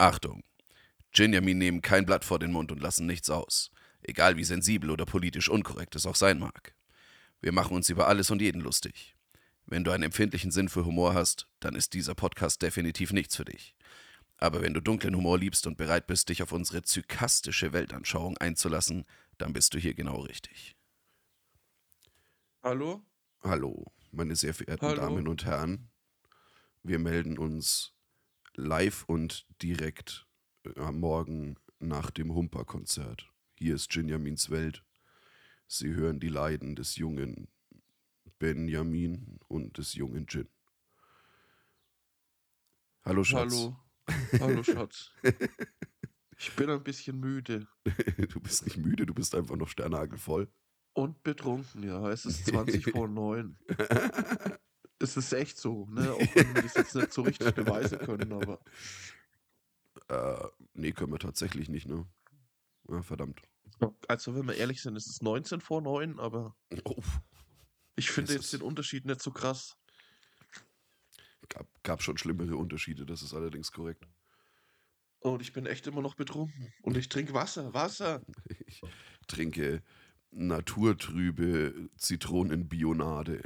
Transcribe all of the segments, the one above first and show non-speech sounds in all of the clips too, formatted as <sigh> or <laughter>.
Achtung! Jinjamin nehmen kein Blatt vor den Mund und lassen nichts aus. Egal wie sensibel oder politisch unkorrekt es auch sein mag. Wir machen uns über alles und jeden lustig. Wenn du einen empfindlichen Sinn für Humor hast, dann ist dieser Podcast definitiv nichts für dich. Aber wenn du dunklen Humor liebst und bereit bist, dich auf unsere zykastische Weltanschauung einzulassen, dann bist du hier genau richtig. Hallo? Hallo, meine sehr verehrten Hallo. Damen und Herren. Wir melden uns live und direkt äh, am Morgen nach dem Humper-Konzert. Hier ist Jinjamins Welt. Sie hören die Leiden des jungen Benjamin und des jungen Jin. Hallo Schatz. Hallo. Hallo, Schatz. Ich bin ein bisschen müde <laughs> Du bist nicht müde, du bist einfach noch sternagelvoll. und betrunken, ja. Es ist 20 vor 9. <laughs> Es ist echt so, ne? <laughs> Auch wenn wir das jetzt nicht so richtig beweisen können, aber Äh, nee, können wir tatsächlich nicht, ne? Ja, verdammt. also wenn wir ehrlich sind, es ist 19 vor 9, aber Oh, ich finde Es jetzt den Unterschied nicht so krass. gab, gab schon schlimmere Unterschiede, das ist allerdings korrekt. Und ich bin echt immer noch betrunken. Und ich trinke Wasser, Wasser. <laughs> Ich trinke naturtrübe Zitronenbionade.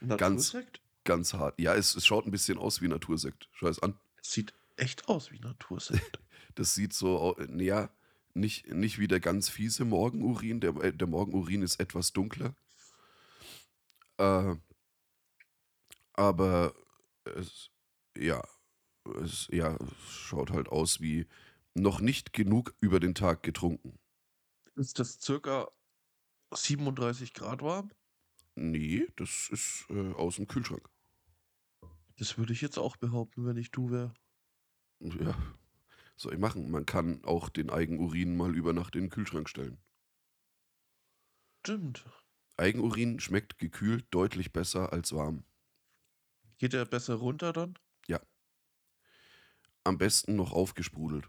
Ganz- Natursekt? Ganz hart. Ja, es, es schaut ein bisschen aus wie Natursekt. Schau es an. Sieht echt aus wie Natursekt. <laughs> Das sieht so. Naja, nicht, nicht wie der ganz fiese Morgenurin. Der, äh, der Morgenurin ist etwas dunkler. Äh, aber es, ja, es, ja, es schaut halt aus wie noch nicht genug über den Tag getrunken. ist das circa 37 Grad warm? Nee, das ist äh, aus dem Kühlschrank. Das würde ich jetzt auch behaupten, wenn ich du wäre. Ja, soll ich machen. Man kann auch den Eigenurin mal über Nacht in den Kühlschrank stellen. Stimmt. Eigenurin schmeckt gekühlt deutlich besser als warm. Geht er besser runter dann? Am besten noch aufgesprudelt,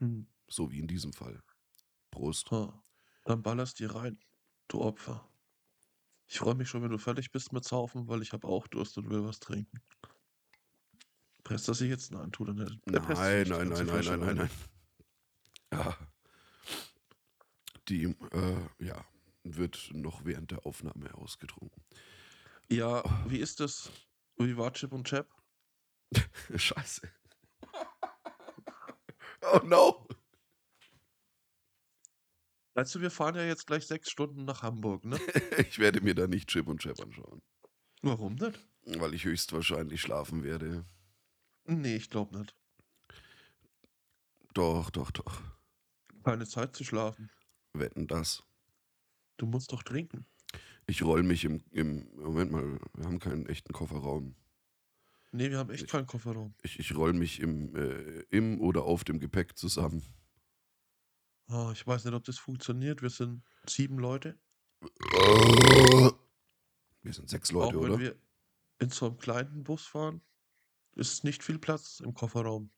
Hm. so wie in diesem Fall. Prost. Ha. Dann ballerst dir rein, du Opfer. Ich freue mich schon, wenn du fertig bist mit Saufen, weil ich habe auch Durst und will was trinken. Presst das sich jetzt? Nein, tu dann nicht. Nein, nein, nein, nein, nein, nein, nein. Ja. Die, äh, ja, wird noch während der Aufnahme ausgetrunken. Ja, wie ist das? Wie war Chip und Chap? <laughs> Scheiße. <laughs> Oh no. Weißt du, wir fahren ja jetzt gleich sechs Stunden nach Hamburg, ne? <laughs> Ich werde mir da nicht Chip und Chap anschauen, Warum nicht? weil ich höchstwahrscheinlich schlafen werde. Nee, ich glaube nicht. Doch, doch, doch. Keine Zeit zu schlafen. Wetten das. Du musst doch trinken. Ich roll mich im, im. Moment mal, wir haben keinen echten Kofferraum. Nee, wir haben echt Ich- keinen Kofferraum. Ich, ich roll mich im, äh, im oder auf dem Gepäck zusammen. Ah, ich weiß nicht, ob das funktioniert. Wir sind sieben Leute. Wir sind sechs Auch Leute, wenn oder? wir in so einem kleinen Bus fahren, ist nicht viel Platz im Kofferraum.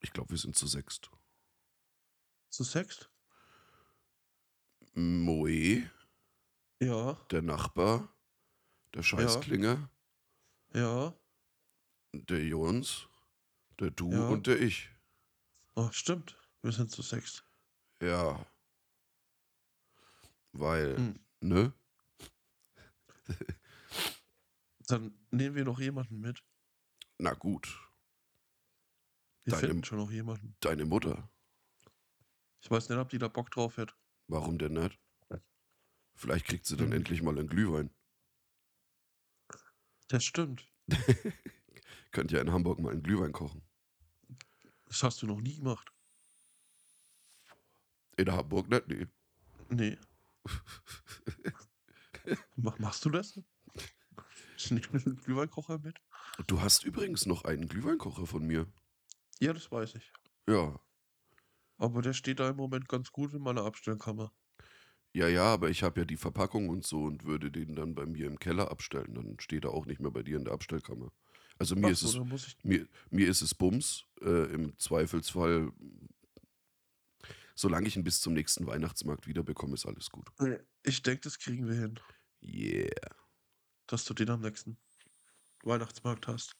Ich glaube, wir sind zu sechst. Zu sechst? Moe, Ja, der Nachbar, der Scheißklinger, ja. der Jons, der Du Ja. und der Ich. Ah, stimmt. Wir sind zu sechst. Ja. Weil, Hm. ne? Dann nehmen wir noch jemanden mit. Na gut, Wir Deine- finden schon noch jemanden. deine Mutter. Ich weiß nicht, ob die da Bock drauf hat. Warum denn nicht? Vielleicht kriegt sie dann Hm. endlich mal einen Glühwein. Das stimmt. <laughs> Könnt ja in Hamburg mal einen Glühwein kochen. Das hast du noch nie gemacht. In Hamburg nicht, nee. Nee. <laughs> Mach, machst du das? Ich nehme einen Glühweinkocher mit. Du hast übrigens noch einen Glühweinkocher von mir. Ja, das weiß ich. Ja. Aber der steht da im Moment ganz gut in meiner Abstellkammer. Ja, ja, aber ich habe ja die Verpackung und so und würde den dann bei mir im Keller abstellen. Dann steht er auch nicht mehr bei dir in der Abstellkammer. Also mir, Ach ist, es, mir, mir ist es Bums. Äh, Im Zweifelsfall, solange ich ihn bis zum nächsten Weihnachtsmarkt wiederbekomme, ist alles gut. Ich denke, das kriegen wir hin, Yeah. dass du den am nächsten Weihnachtsmarkt hast.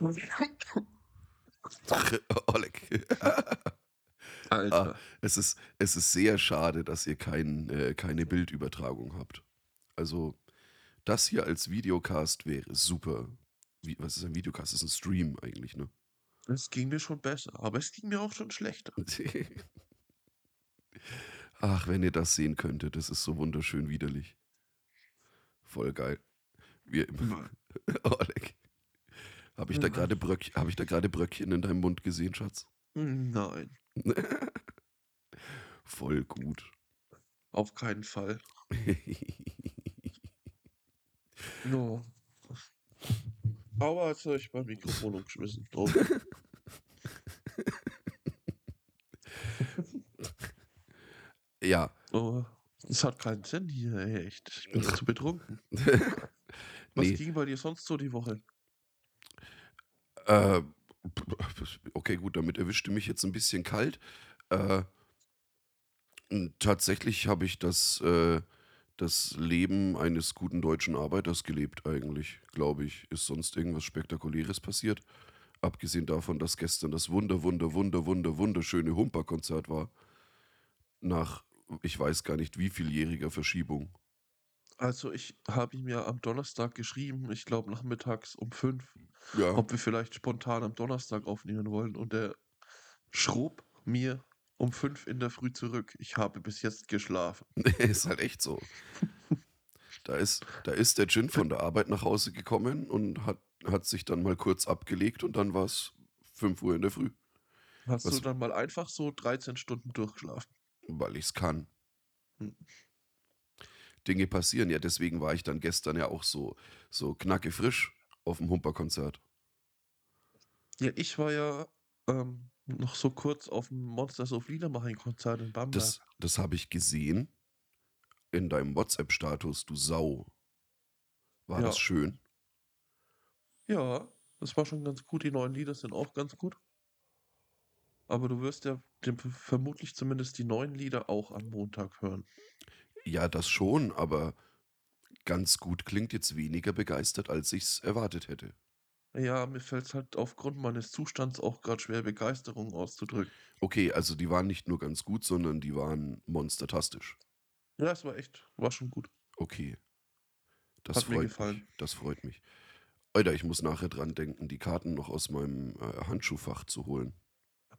<laughs> Oleg. <laughs> Alter. Ah, es, ist, es ist sehr schade, dass ihr kein, äh, keine Bildübertragung habt. Also, das hier als Videocast wäre super. Wie, was ist ein Videocast? Das ist ein Stream eigentlich, ne? Es ging mir schon besser, aber es ging mir auch schon schlechter. <laughs> Ach, wenn ihr das sehen könntet, das ist so wunderschön widerlich. Voll geil. Wir, <laughs> Oleg. Habe ich, da gerade Bröck, hab ich da gerade Bröckchen in deinem Mund gesehen, Schatz? Nein, <laughs> Voll gut. auf keinen Fall. No. Aua, jetzt habe ich mein Mikrofon umgeschmissen. Oh. Ja, Oh, das hat keinen Sinn hier, ey, echt. Ich bin zu betrunken. <laughs> Was nee. ging bei dir sonst so die Woche? Äh, okay, gut, damit erwischte mich jetzt ein bisschen kalt. Äh, tatsächlich habe ich das, äh, das Leben eines guten deutschen Arbeiters gelebt, eigentlich, glaube ich. Ist sonst irgendwas Spektakuläres passiert? Abgesehen davon, dass gestern das wunder, wunder, wunder, wunder, wunderschöne Humper-Konzert war. Nach, ich weiß gar nicht, wie vieljähriger Verschiebung. Also ich habe ihm ja am Donnerstag geschrieben, ich glaube nachmittags um fünf, Ja, ob wir vielleicht spontan am Donnerstag aufnehmen wollen. Und er schrob mir um fünf in der Früh zurück. Ich habe bis jetzt geschlafen. <laughs> ist halt echt so. <laughs> Da ist, da ist der Gin von der Arbeit nach Hause gekommen und hat, hat sich dann mal kurz abgelegt und dann war es 5 Uhr in der Früh, Hast Was- du dann mal einfach so 13 Stunden durchgeschlafen? Weil ich es kann. Hm. Dinge passieren ja, deswegen war ich dann gestern ja auch so, so knacke frisch auf dem Humper-Konzert. Ja, ich war ja ähm, noch so kurz auf dem Monsters of Liedermachen-Konzert in Bamberg. Das, das habe ich gesehen in deinem WhatsApp-Status, du Sau. War Ja. das schön? Ja, das war schon ganz gut. Die neuen Lieder sind auch ganz gut. Aber du wirst ja vermutlich zumindest die neuen Lieder auch am Montag hören. Ja, das schon, aber ganz gut klingt jetzt weniger begeistert, als ich es erwartet hätte. Ja, mir fällt es halt aufgrund meines Zustands auch gerade schwer, Begeisterung auszudrücken. Okay, also die waren nicht nur ganz gut, sondern die waren monstertastisch. Ja, es war echt, war schon gut. Okay. Das Hat mir freut gefallen. mich. Das freut mich. Alter, ich muss nachher dran denken, die Karten noch aus meinem äh, Handschuhfach zu holen.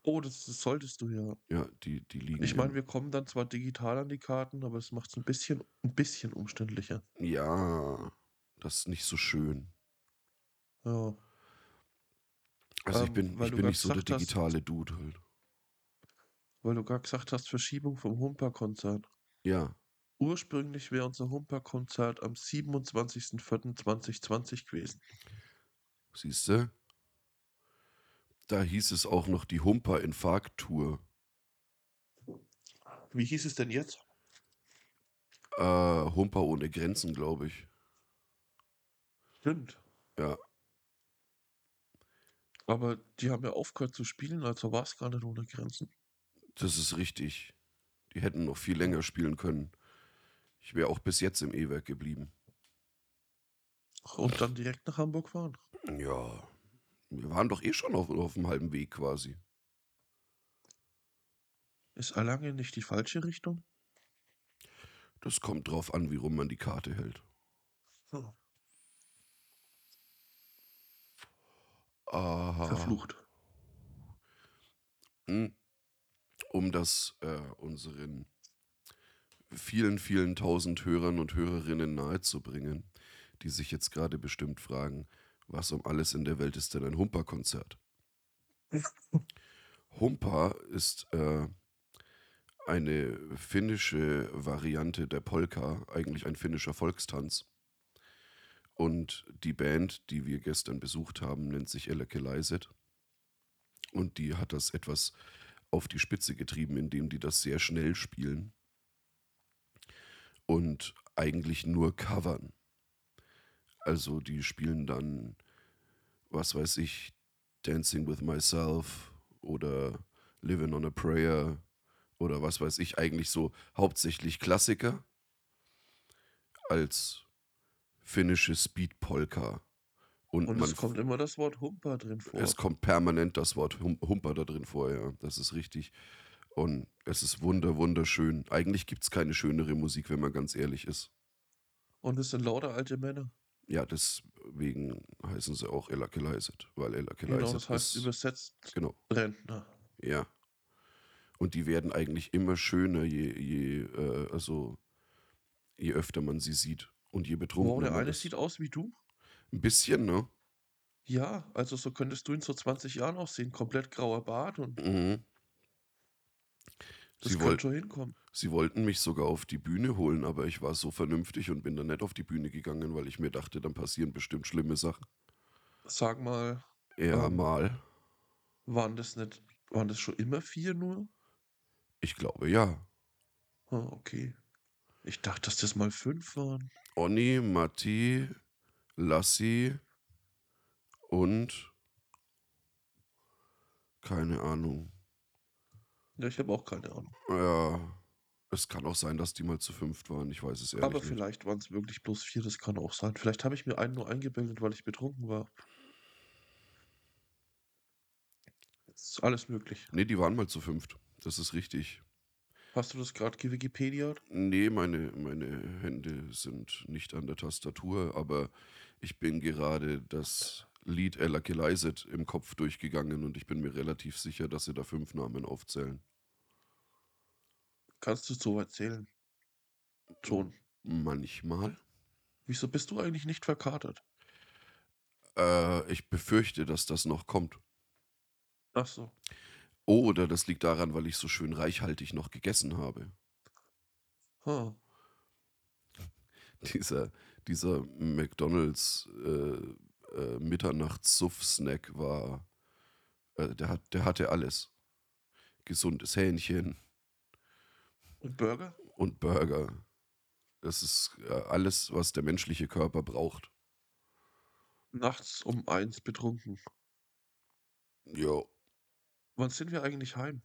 Oh, das, das solltest du ja. Ja, die, die liegen. Ich meine, wir kommen dann zwar digital an die Karten, aber es macht es ein bisschen, ein bisschen umständlicher. ja, das ist nicht so schön. Ja. Also ich Ähm, bin, ich bin nicht so der gesagt hast- digitale Dude halt. Weil du gerade gesagt hast, Verschiebung vom Humper-Konzert. Ja, Ursprünglich wäre unser Humper-Konzert am 27.04.2020 gewesen. siehst du? Da hieß es auch noch die Humper-Infarkt-Tour. Wie hieß es denn jetzt? Äh, Humper ohne Grenzen, glaube ich. Stimmt. Ja, Aber die haben ja aufgehört zu spielen, also war es gar nicht ohne Grenzen. das ist richtig. Die hätten noch viel länger spielen können. Ich wäre auch bis jetzt im E-Werk geblieben. Und dann direkt nach Hamburg fahren. Ja, wir waren doch eh schon auf, auf dem halben Weg quasi. Ist Erlangen nicht die falsche Richtung? Das kommt drauf an, wie rum man die Karte hält. Hm. Aha. Verflucht. Hm. Um das äh, unseren vielen, vielen tausend Hörern und Hörerinnen nahezubringen, die sich jetzt gerade bestimmt fragen, was um alles in der Welt ist denn ein Humper-Konzert? Humper ist äh, eine finnische Variante der Polka, eigentlich ein finnischer Volkstanz. Und die Band, die wir gestern besucht haben, nennt sich Elekelaiset. Und die hat das etwas auf die Spitze getrieben, indem die das sehr schnell spielen und eigentlich nur covern. Also die spielen dann, was weiß ich, Dancing with Myself oder Living on a Prayer oder was weiß ich, eigentlich so hauptsächlich Klassiker als finnische Speed Polka Und, Und man es kommt immer das Wort Humper drin vor. es kommt permanent das Wort Hum Humper da drin vor, ja. Das ist richtig. Und es ist wunder, wunderschön. Eigentlich gibt es keine schönere Musik, wenn man ganz ehrlich ist. Und es sind lauter alte Männer. Ja, deswegen heißen sie auch Ella Kelaiset, weil Ella Genau, Kelaiset das heißt ist, übersetzt genau, Rentner. ja. Und die werden eigentlich immer schöner, je, je, äh, also, je öfter man sie sieht und je Wow, betrunkener der man eine ist. sieht aus wie du. Ein bisschen, ne? Ja, also so könntest du in so 20 Jahren aussehen. Komplett grauer Bart und Mhm. Das Sie, könnte woll schon hinkommen. sie wollten mich sogar auf die Bühne holen, aber ich war so vernünftig und bin dann nicht auf die Bühne gegangen, weil ich mir dachte, dann passieren bestimmt schlimme Sachen. Sag mal, Ja, ähm, mal. waren das nicht, waren das schon immer vier nur? Ich glaube ja. Ah, okay. Ich dachte, dass das mal fünf waren. Onni, Matti, Lassi und keine Ahnung. Ja, ich habe auch keine Ahnung. Ja, es kann auch sein, dass die mal zu fünft waren. Ich weiß es ehrlich Aber nicht. vielleicht waren es wirklich bloß vier, das kann auch sein. Vielleicht habe ich mir einen nur eingebildet, weil ich betrunken war. Das ist alles möglich. Nee, die waren mal zu fünft. Das ist richtig. Hast du das gerade gewikipedia? Nee, meine, meine Hände sind nicht an der Tastatur, aber ich bin gerade das Lied Ella Keleiset im Kopf durchgegangen und ich bin mir relativ sicher, dass sie da fünf Namen aufzählen. Kannst du so erzählen? Schon. Manchmal. Wieso bist du eigentlich nicht verkatert? Äh, ich befürchte, dass das noch kommt. Ach so. Oder das liegt daran, weil ich so schön reichhaltig noch gegessen habe. Ha. Dieser, dieser McDonalds äh, äh, Mitternachts-Suff-Snack war, äh, der, hat, der hatte alles. Gesundes Hähnchen Und Burger? und Burger. Das ist äh, alles, was der menschliche Körper braucht. Nachts um eins betrunken. Jo. Wann sind wir eigentlich heim?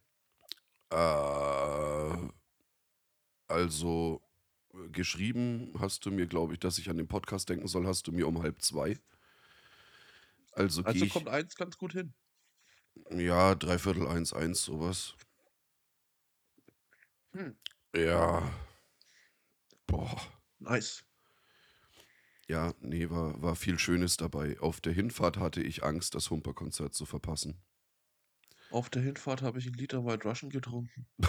Äh, also, äh, geschrieben hast du mir, glaube ich, dass ich an den Podcast denken soll, hast du mir um halb zwei. Also Also kommt eins ganz gut hin. ja, dreiviertel eins, eins, sowas. Hm. Ja. Boah. Nice. Ja, nee, war, war viel Schönes dabei. Auf der Hinfahrt hatte ich Angst, das Humper-Konzert zu verpassen. Auf der Hinfahrt habe ich einen Liter White Russian getrunken. <laughs>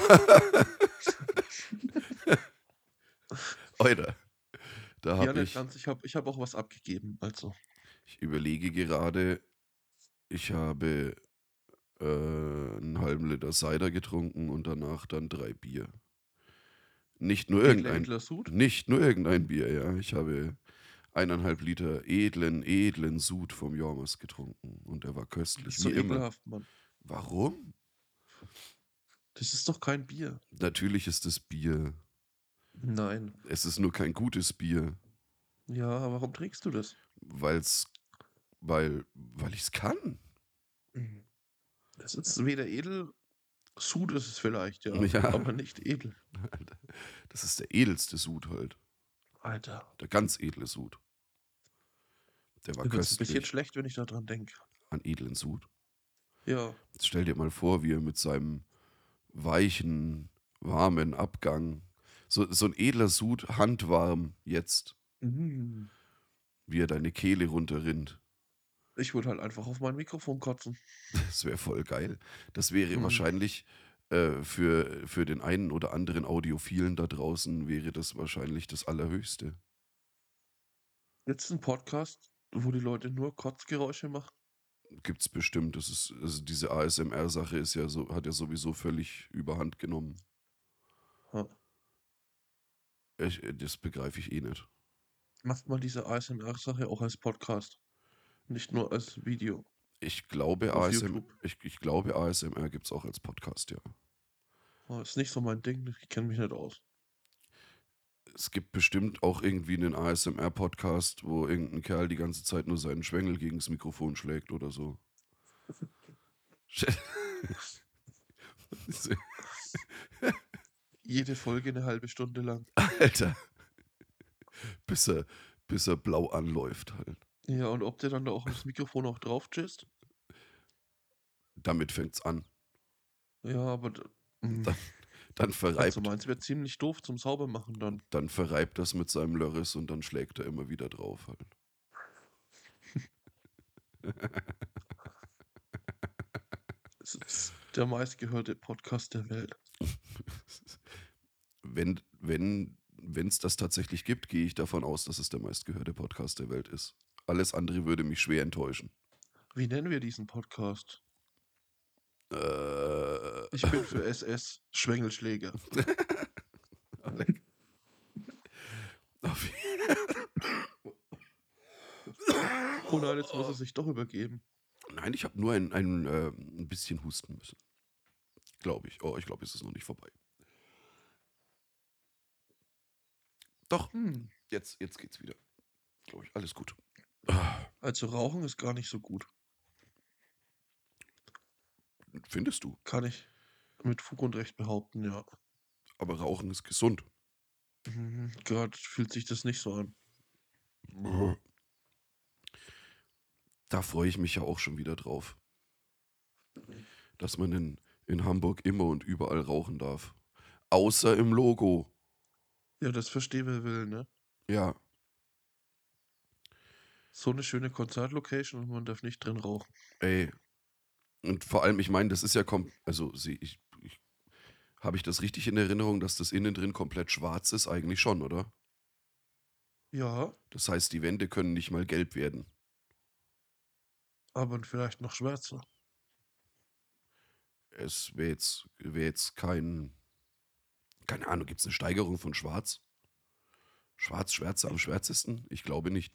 Alter, da Ja, habe ich, ganz. Ich habe ich hab auch was abgegeben. Also, ich überlege gerade, ich habe äh, einen halben Liter Cider getrunken und danach dann drei Bier. Nicht nur irgendein, Edler nicht nur irgendein Bier, ja. Ich habe eineinhalb Liter edlen, edlen Sud vom Jormas getrunken und der war Das köstlich, ist so immer. ekelhaft, Mann. Warum? Das ist doch kein Bier. Natürlich ist es Bier. Nein. Es ist nur kein gutes Bier, Ja, warum trinkst du das? weil's, weil, weil ich es kann. Das ist weder edel. Sud ist es vielleicht, ja. Ja. Aber nicht edel. <laughs> Das ist der edelste Sud halt. Alter. Der ganz edle Sud. Der war Mir wird's ein bisschen köstlich schlecht, wenn ich daran denke. an edlen Sud. Ja. Jetzt stell dir mal vor, wie er mit seinem weichen, warmen Abgang, so, so ein edler Sud, handwarm jetzt, Mhm. wie er deine Kehle runterrinnt. Ich würde halt einfach auf mein Mikrofon kotzen. Das wäre voll geil. Das wäre Mhm. wahrscheinlich äh, für, für den einen oder anderen Audiophilen da draußen, wäre das wahrscheinlich das Allerhöchste. Jetzt ein Podcast, wo die Leute nur Kotzgeräusche machen. Gibt es bestimmt. Das ist, also diese ASMR-Sache ist ja so, hat ja sowieso völlig überhand genommen. Ich, äh, das begreife ich eh nicht. Macht man diese ASMR-Sache auch als Podcast. Nicht nur als Video. Ich glaube, Auf ASM, ich, ich glaube ASMR gibt es auch als Podcast, ja. Oh, ist nicht so mein Ding, ich kenne mich nicht aus. Es gibt bestimmt auch irgendwie einen ASMR-Podcast, wo irgendein Kerl die ganze Zeit nur seinen Schwengel gegen das Mikrofon schlägt oder so. <laughs> Jede Folge eine halbe Stunde lang. Alter. Bis er, bis er blau anläuft halt. Ja, und ob der dann da auch das Mikrofon auch drauf jizzt? Damit fängt's an. Ja, aber hm, Dann, dann also verreibt, meins wäre ziemlich doof zum Saubermachen dann. dann verreibt das mit seinem Lörres und dann schlägt er immer wieder drauf halt. <laughs> Es ist der meistgehörte Podcast der Welt. <laughs> Wenn, wenn, wenn es das tatsächlich gibt, gehe ich davon aus, dass es der meistgehörte Podcast der Welt ist. Alles andere würde mich schwer enttäuschen. Wie nennen wir diesen Podcast? Äh, Ich bin für <laughs> SS, Schwengelschläger. auf- Oh nein, jetzt muss er sich doch übergeben. Nein, ich habe nur ein, ein, äh, ein bisschen husten müssen. Glaube ich. Oh, ich glaube, es ist noch nicht vorbei. Doch, Hm. jetzt, jetzt geht's wieder. Glaube ich, alles gut. Also Rauchen ist gar nicht so gut. Findest du? Kann ich mit Fug und Recht behaupten, ja. Aber Rauchen ist gesund. Mhm, Gerade fühlt sich das nicht so an. Da freue ich mich ja auch schon wieder drauf. Dass man in, in Hamburg immer und überall rauchen darf. Außer im Logo. Ja, das verstehe will, ne? Ja, So eine schöne Konzertlocation und man darf nicht drin rauchen. ey. Und vor allem, ich meine, das ist ja kom also sie, ich, ich habe ich das richtig in Erinnerung, dass das innen drin komplett schwarz ist? Eigentlich schon, oder? Ja, Das heißt, die Wände können nicht mal gelb werden. aber vielleicht noch schwärzer. Es wäre jetzt, wär jetzt kein, keine Ahnung, gibt es eine Steigerung von Schwarz? Schwarz, Schwärze am schwärzesten? Ich glaube nicht.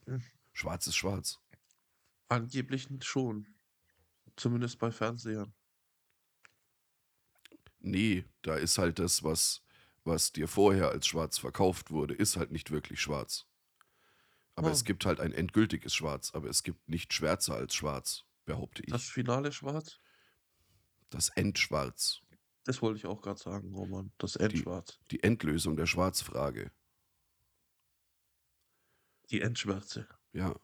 Schwarz ist schwarz. Angeblich schon. Zumindest bei Fernsehern. Nee, da ist halt das, was, was dir vorher als schwarz verkauft wurde, ist halt nicht wirklich schwarz. Aber Ah. es gibt halt ein endgültiges Schwarz, aber es gibt nicht schwärzer als schwarz, behaupte ich. Das Finale schwarz? Das Endschwarz. Das wollte ich auch gerade sagen, Roman. Das Endschwarz. Die Endlösung der Schwarzfrage. Die Endschwärze. Ja.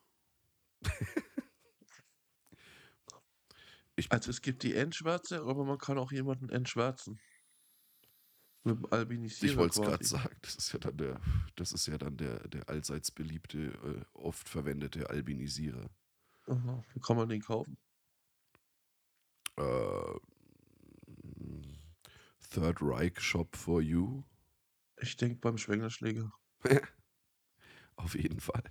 <laughs> ich, Also es gibt die Endschwärze, aber man kann auch jemanden entschwärzen. Mit dem Albinisierer ich wollte es gerade sagen, das ist ja dann der, das ist ja dann der, der allseits beliebte, äh, oft verwendete Albinisierer. Aha. Kann man den kaufen? Äh, Third Reich Shop for You. Ich denke beim Schwengelschläger. <laughs> Auf jeden Fall.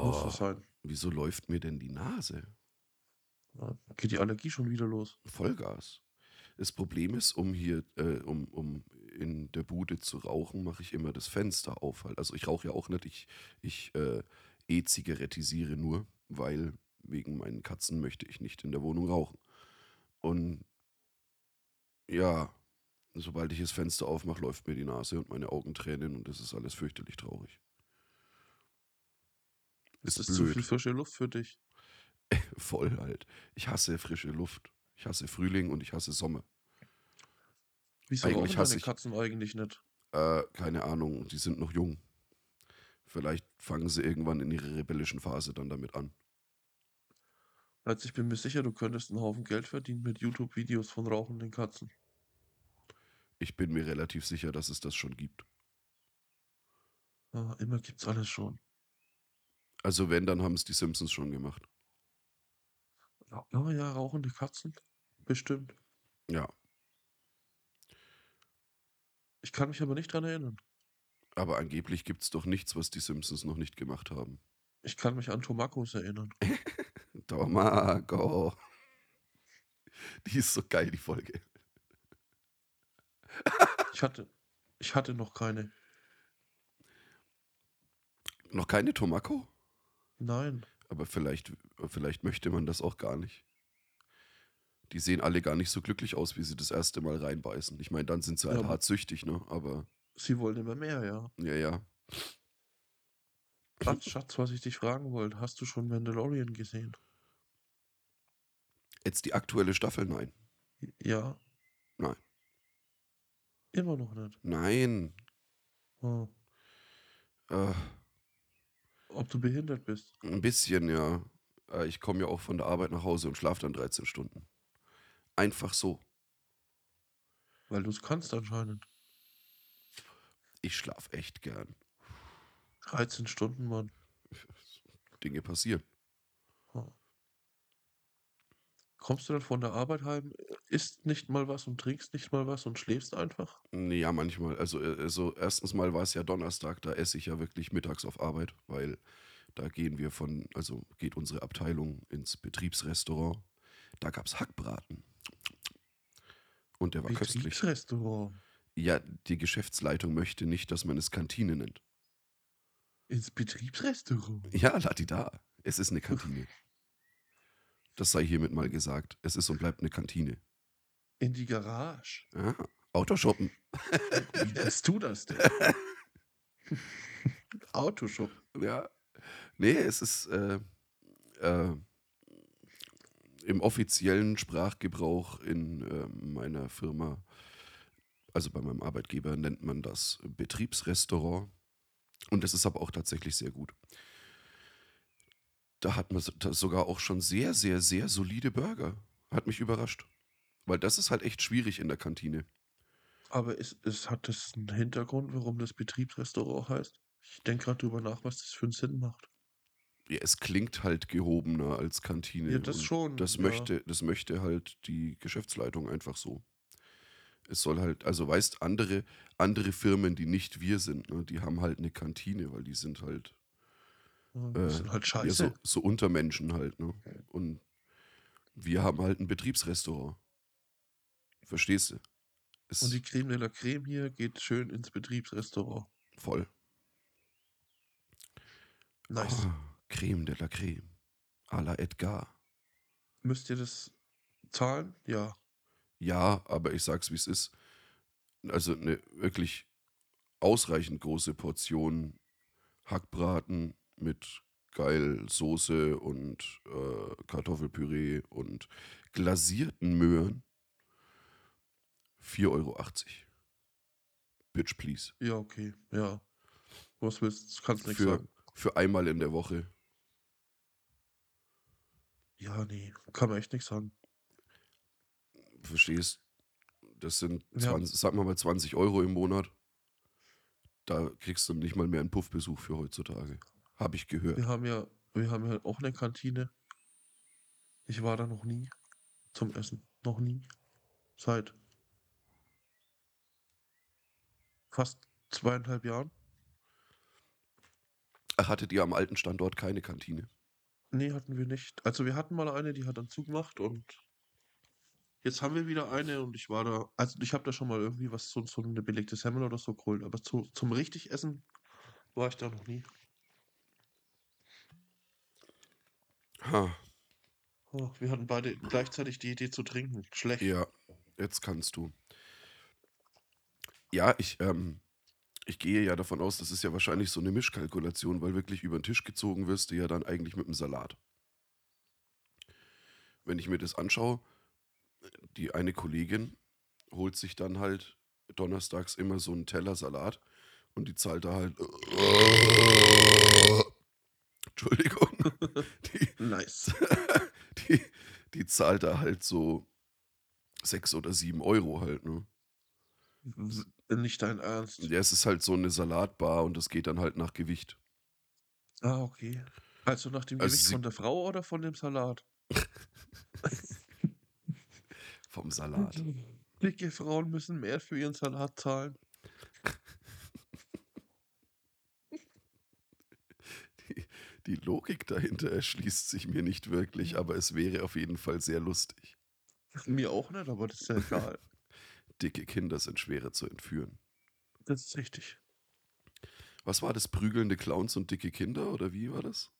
Muss Oh, das sein. wieso läuft mir denn die Nase? Ja, geht die Allergie schon wieder los? Vollgas. Das Problem ist, um hier, äh, um, um in der Bude zu rauchen, mache ich immer das Fenster auf. Halt. Also ich rauche ja auch nicht, ich, ich äh, e-zigarettisiere nur, weil wegen meinen Katzen möchte ich nicht in der Wohnung rauchen. Und ja, sobald ich das Fenster aufmache, läuft mir die Nase und meine Augen tränen und das ist alles fürchterlich traurig. Ist Ist das zu blöd. viel frische Luft für dich? <laughs> Voll halt. Ich hasse frische Luft. Ich hasse Frühling und ich hasse Sommer. Wieso Eigentlich hasse ich- Katzen eigentlich nicht? Äh, keine Ahnung, die sind noch jung. Vielleicht fangen sie irgendwann in ihrer rebellischen Phase dann damit an. Also ich bin mir sicher, du könntest einen Haufen Geld verdienen mit YouTube-Videos von rauchenden Katzen. Ich bin mir relativ sicher, dass es das schon gibt. Ah, immer gibt's alles schon. Also wenn, dann haben es die Simpsons schon gemacht. Ja, ja, rauchende Katzen. Bestimmt. Ja, Ich kann mich aber nicht dran erinnern. aber angeblich gibt es doch nichts, was die Simpsons noch nicht gemacht haben. Ich kann mich an Tomakos erinnern. <laughs> Tomago. Die ist so geil, die Folge. <laughs> Ich hatte, ich hatte noch keine. Noch keine Tomako? Nein. Aber vielleicht, vielleicht möchte man das auch gar nicht. Die sehen alle gar nicht so glücklich aus, wie sie das erste Mal reinbeißen. Ich meine, dann sind sie Ja, halt aber- hart süchtig, ne? Aber Sie wollen immer mehr, ja. ja, ja. Schatz, Schatz, was ich dich fragen wollte, hast du schon Mandalorian gesehen? Jetzt die aktuelle Staffel, nein. Ja. Nein. Immer noch nicht. Nein. Oh. Äh, ob du behindert bist. Ein bisschen, ja. Äh, Ich komme ja auch von der Arbeit nach Hause und schlafe dann 13 Stunden. Einfach so. Weil du es kannst anscheinend. Ich schlafe echt gern. 13 Stunden, Mann. Dinge passieren. Kommst du dann von der Arbeit heim, isst nicht mal was und trinkst nicht mal was und schläfst einfach? Ja, manchmal. Also, äh, also erstens mal war es ja Donnerstag, da esse ich ja wirklich mittags auf Arbeit, weil da gehen wir von, also geht unsere Abteilung ins Betriebsrestaurant. Da gab es Hackbraten. Und der war köstlich. Betriebsrestaurant. Ja, die Geschäftsleitung möchte nicht, dass man es Kantine nennt. Ins Betriebsrestaurant. Ja, da. Es ist eine Kantine. Das sei hiermit mal gesagt. Es ist und bleibt eine Kantine. In die Garage. Ja, Autoshoppen. Wie nennst du das denn? <laughs> Autoshop. Ja. Nee, es ist äh, äh, im offiziellen Sprachgebrauch in äh, meiner Firma, also bei meinem Arbeitgeber, nennt man das Betriebsrestaurant. Und es ist aber auch tatsächlich sehr gut. Da hat man sogar auch schon sehr, sehr, sehr solide Burger. Hat mich überrascht. Weil das ist halt echt schwierig in der Kantine. Aber es, es hat das einen Hintergrund, warum das Betriebsrestaurant heißt? Ich denke gerade drüber nach, was das für einen Sinn macht. Ja, es klingt halt gehobener als Kantine. Ja, das schon, Das ja. möchte, das möchte halt die Geschäftsleitung einfach so. Es soll halt, also weißt, andere, andere Firmen, die nicht wir sind, ne, die haben halt eine Kantine, weil die sind halt, Das sind halt ja, scheiße. so, so Untermenschen halt, ne? Und wir haben halt ein Betriebsrestaurant. Verstehst du? Ist Und die Creme de la Creme hier geht schön ins Betriebsrestaurant. voll. Nice. Ah, Creme de la Creme. A la Edgar. Müsst ihr das zahlen? Ja. Ja, aber ich sag's wie es ist. Also eine wirklich ausreichend große Portion Hackbraten mit geil Soße und äh, Kartoffelpüree und glasierten Möhren. 4,80 Euro. Bitch, please. Ja, okay. Ja. Was willst du? Kannst nichts Für, sagen. für einmal in der Woche. Ja, nee. Kann man echt nichts sagen. Verstehst? Das sind, Ja. 20, sag mal mal 20 Euro im Monat. Da kriegst du nicht mal mehr einen Puffbesuch für heutzutage. Habe ich gehört. Wir haben ja, wir haben ja auch eine Kantine. Ich war da noch nie zum Essen. Noch nie. Seit fast zweieinhalb Jahren. Hattet ihr am alten Standort keine Kantine? Nee, hatten wir nicht. Also wir hatten mal eine, die hat dann zugemacht und jetzt haben wir wieder eine und ich war da, also ich habe da schon mal irgendwie was, so, so eine belegte Semmel oder so geholt, aber zu, zum richtig Essen war ich da noch nie. Ha, Oh, wir hatten beide gleichzeitig die Idee zu trinken. Schlecht. ja, jetzt kannst du. Ja, ich, ähm, ich gehe ja davon aus, das ist ja wahrscheinlich so eine Mischkalkulation, weil wirklich über den Tisch gezogen wirst du ja dann eigentlich mit dem Salat. Wenn ich mir das anschaue, die eine Kollegin holt sich dann halt donnerstags immer so einen Teller Salat und die zahlt da halt. <laughs> Entschuldigung. <laughs> Die, Nice. <laughs> die, die zahlt da halt so sechs oder sieben Euro halt, ne? Nicht dein Ernst. Ja, es ist halt so eine Salatbar und das geht dann halt nach Gewicht. Ah, okay. Also nach dem Also Gewicht von der Frau oder von dem Salat? <laughs> Vom Salat. Dicke Frauen müssen mehr für ihren Salat zahlen. Die, Logik dahinter erschließt sich mir nicht wirklich, aber es wäre auf jeden Fall sehr lustig. Mir auch nicht, aber das ist ja egal. <laughs> Dicke Kinder sind schwerer zu entführen. Das ist richtig. Was war das? Prügelnde Clowns und dicke Kinder oder wie war das?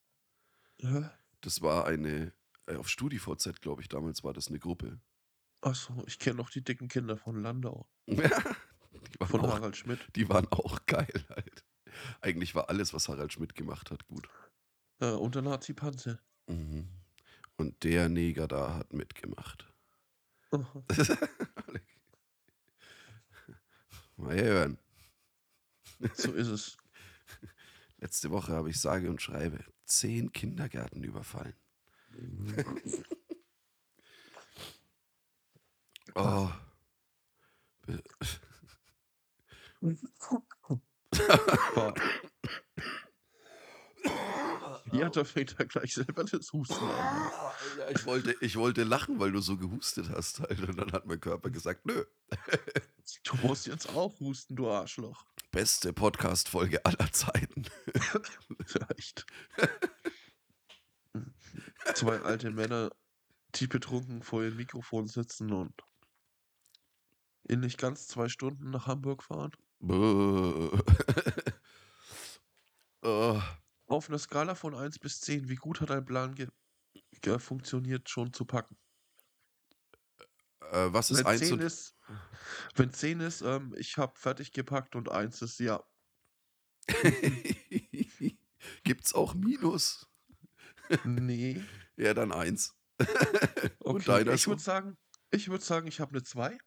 Ja. Das war eine, äh, auf StudiVZ, glaube ich, damals war das eine Gruppe. Achso, ich kenne noch die dicken Kinder von Landau. <laughs> waren Von auch, Harald Schmidt. die waren auch geil halt. Eigentlich war alles, was Harald Schmidt gemacht hat, gut. Äh, und der Nazi-Panzer. Mhm. Und der Neger da hat mitgemacht. <laughs> Mal hören. So ist es. Letzte Woche habe ich sage und schreibe zehn Kindergärten überfallen. <laughs> oh. <laughs> Da fängt er gleich selber das Husten an. Ich, wollte, ich wollte lachen, weil du so gehustet hast. Halt. Und dann hat mein Körper gesagt, nö. <laughs> Du musst jetzt auch husten, du Arschloch. Beste Podcast-Folge aller Zeiten. <laughs> Echt. Zwei alte Männer, die betrunken vor ihrem Mikrofon sitzen und in nicht ganz zwei Stunden nach Hamburg fahren. Buh. <laughs> oh. Auf einer Skala von 1 bis 10, wie gut hat dein Plan ge ge funktioniert, schon zu packen? Äh, was ist Wenn 1 10 und ist, wenn 10 ist, ähm, ich habe fertig gepackt und 1 ist, ja. <laughs> Gibt's auch Minus? Nee. Ja, dann 1. <laughs> Und Okay, ich würde sagen, ich würde sagen, ich habe eine 2,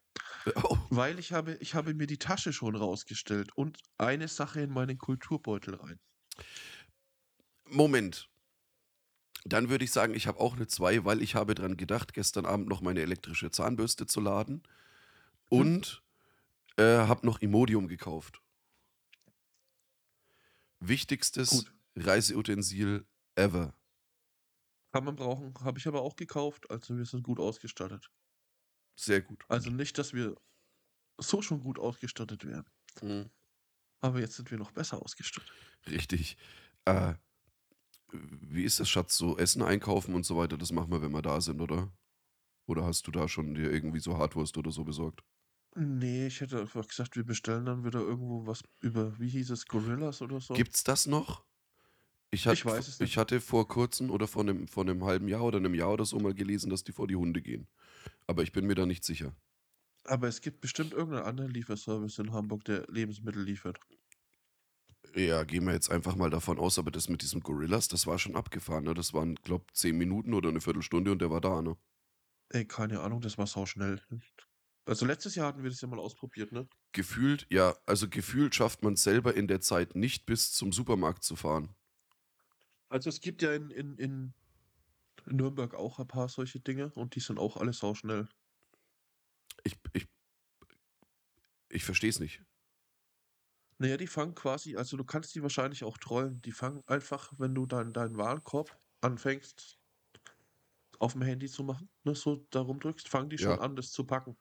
Oh. weil ich habe, ich habe mir die Tasche schon rausgestellt und eine Sache in meinen Kulturbeutel rein. Moment. Dann würde ich sagen, ich habe auch eine 2, weil ich habe dran gedacht, gestern Abend noch meine elektrische Zahnbürste zu laden und äh, habe noch Imodium gekauft. Wichtigstes Gut. Reiseutensil ever. Kann man brauchen, habe ich aber auch gekauft, also wir sind gut ausgestattet. Sehr gut. Also nicht, dass wir so schon gut ausgestattet wären, Mhm. aber jetzt sind wir noch besser ausgestattet. Richtig. Äh, wie ist das, Schatz? So Essen einkaufen und so weiter, das machen wir, wenn wir da sind, oder? Oder hast du da schon dir irgendwie so Hartwurst oder so besorgt? Nee, ich hätte einfach gesagt, wir bestellen dann wieder irgendwo was über, wie hieß es, Gorillas oder so. Gibt's das noch? Ich, hat, Ich weiß es ich nicht. hatte vor kurzem oder vor einem, vor einem halben Jahr oder einem Jahr oder so mal gelesen, dass die vor die Hunde gehen. Aber ich bin mir da nicht sicher. Aber es gibt bestimmt irgendeinen anderen Lieferservice in Hamburg, der Lebensmittel liefert. Ja, gehen wir jetzt einfach mal davon aus, aber das mit diesem Gorillas, das war schon abgefahren. Ne? Das waren, glaub, zehn Minuten oder eine Viertelstunde und der war da, ne? Ey, keine Ahnung, das war sau schnell. Also letztes Jahr hatten wir das ja mal ausprobiert, ne? Gefühlt, ja, also gefühlt schafft man es selber in der Zeit nicht bis zum Supermarkt zu fahren. Also es gibt ja in, in, in Nürnberg auch ein paar solche Dinge und die sind auch alle sau schnell. Ich, ich, ich verstehe es nicht. Naja, die fangen quasi, also du kannst die wahrscheinlich auch trollen. Die fangen einfach, wenn du deinen deinen Warenkorb anfängst, auf dem Handy zu machen, ne, so darum drückst, fangen die schon Ja. an, das zu packen.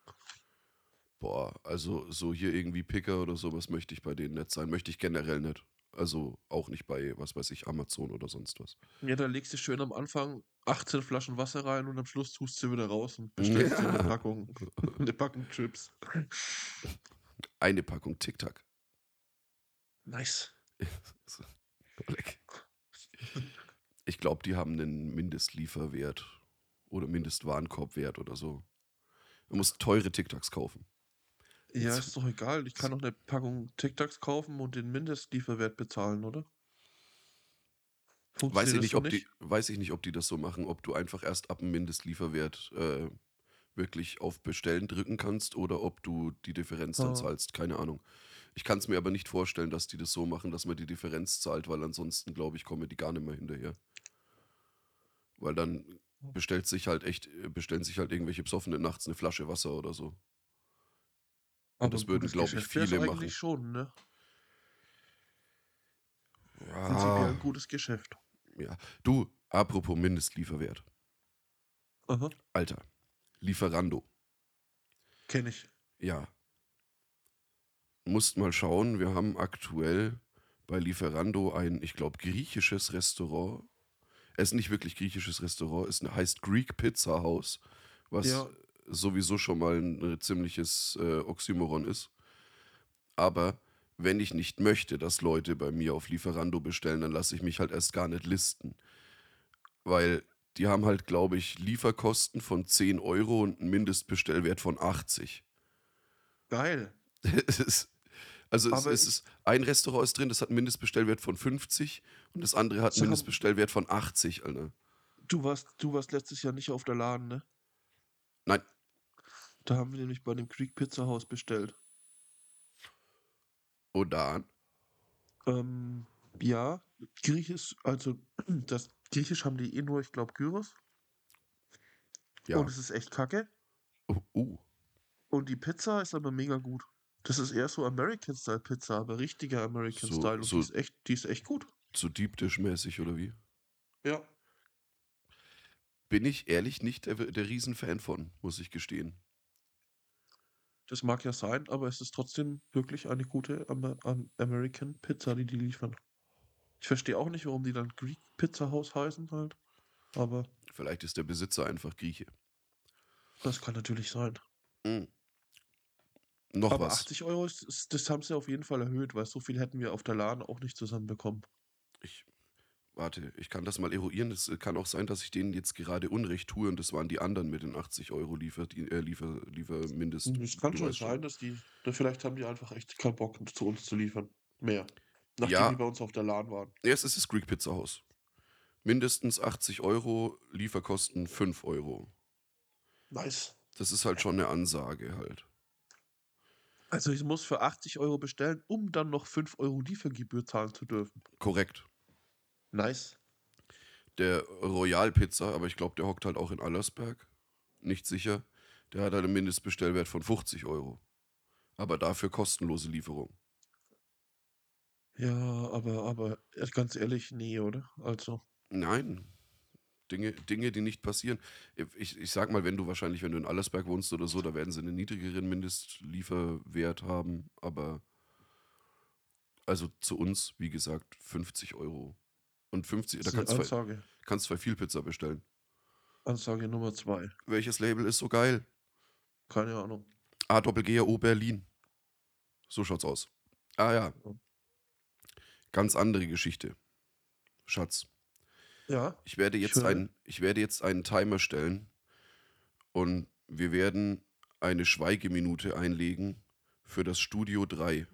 Boah, also so hier irgendwie Picker oder sowas möchte ich bei denen nicht sein. Möchte ich generell nicht. Also auch nicht bei, was weiß ich, Amazon oder sonst was. Ja, da legst du schön am Anfang 18 Flaschen Wasser rein und am Schluss tust du wieder raus und <laughs> bestellst dir eine Ja. Packung, <laughs> eine Packung Chips. Eine Packung Tic Tac. Nice. <laughs> Ich glaube, die haben einen Mindestlieferwert oder Mindestwarenkorbwert oder so. Man muss teure Tic Tacs kaufen. Ja, ist doch egal. Ich kann doch eine Packung Tic Tacs kaufen und den Mindestlieferwert bezahlen, oder? Weiß ich, nicht, ob die, weiß ich nicht, ob die das so machen, ob du einfach erst ab dem Mindestlieferwert äh, wirklich auf Bestellen drücken kannst oder ob du die Differenz dann Ah. zahlst. Keine Ahnung. Ich kann es mir aber nicht vorstellen, dass die das so machen, dass man die Differenz zahlt, weil ansonsten, glaube ich, kommen die gar nicht mehr hinterher. Weil dann bestellt sich halt echt, äh, bestellen sich halt irgendwelche Besoffene nachts eine Flasche Wasser oder so. Aber das würden, gutes glaub ich, viele eigentlich machen. schon, ne? Prinzipiell Ja, ein gutes Geschäft. ja. Du, apropos Mindestlieferwert. Aha, Alter, Lieferando. kenne ich. Ja. Musst mal schauen, wir haben aktuell bei Lieferando ein, ich glaube, griechisches Restaurant. Es ist nicht wirklich griechisches Restaurant, es heißt Greek Pizza House, was Ja. sowieso schon mal ein äh, ziemliches äh, Oxymoron ist. Aber wenn ich nicht möchte, dass Leute bei mir auf Lieferando bestellen, dann lasse ich mich halt erst gar nicht listen. Weil die haben halt, glaube ich, Lieferkosten von 10 Euro und einen Mindestbestellwert von 80. Geil. <laughs> Es ist, also es, es ist, ein Restaurant ist drin, das hat einen Mindestbestellwert von 50 und das andere hat einen Mindestbestellwert von 80, Alter. Du warst, du warst letztes Jahr nicht auf der Laden, ne? Nein, Da haben wir nämlich bei dem Creek Pizza Haus bestellt. und dann? Ähm, Ja, Griechisch, also <clears throat> das Griechisch haben die eh nur, ich glaube, Gyros. Ja. Und es ist echt kacke. Oh, uh. Und die Pizza ist aber mega gut. Das ist eher so American Style Pizza, aber richtiger American So- Style und so- die ist echt, die ist echt gut. So Deep Dish-mäßig oder wie? Ja. Bin ich ehrlich nicht der, der Riesenfan von, muss ich gestehen. Das mag ja sein, aber es ist trotzdem wirklich eine gute Amer Am American Pizza, die die liefern. Ich verstehe auch nicht, warum die dann Greek Pizza House heißen halt. Aber Vielleicht ist der Besitzer einfach Grieche. das kann natürlich sein. Mm. Noch aber was. 80 Euro, ist, das haben sie auf jeden Fall erhöht, weil so viel hätten wir auf der Laden auch nicht zusammenbekommen. Ich, warte, ich kann das mal eruieren. Es äh, kann auch sein, dass ich denen jetzt gerade Unrecht tue und das waren die anderen mit den 80 Euro Liefer, äh, Liefer, Liefermindest. Es kann schon sein, dass die, da vielleicht haben die einfach echt keinen Bock, zu uns zu liefern. Mehr. Nachdem Ja. die bei uns auf der Laden waren. Ja, es ist das Greek Pizza Haus. Mindestens 80 Euro, Lieferkosten 5 Euro. Nice. Das ist halt schon eine Ansage halt. Also ich muss für 80 Euro bestellen, um dann noch 5 Euro Liefergebühr zahlen zu dürfen. Korrekt. Nice. Der Royal Pizza, aber ich glaube, der hockt halt auch in Allersberg. Nicht sicher. Der hat halt einen Mindestbestellwert von 50 Euro. Aber dafür kostenlose Lieferung. Ja, aber, aber äh, ganz ehrlich, nee, oder? Also, Nein. Dinge, Dinge, die nicht passieren. Ich, ich sag mal, wenn du wahrscheinlich, wenn du in Allersberg wohnst oder so, da werden sie einen niedrigeren Mindestlieferwert haben, aber also zu uns, wie gesagt, 50 Euro. Und 50, das da kannst du kannst zwei viel Pizza bestellen. Ansage Nummer zwei. Welches Label ist so geil? Keine Ahnung. A Doppel G O Berlin. So schaut's aus. Ah ja. Ganz andere Geschichte. Schatz. Ja, Ich werde jetzt einen, ich werde jetzt einen Timer stellen und wir werden eine Schweigeminute einlegen für das Studio 3.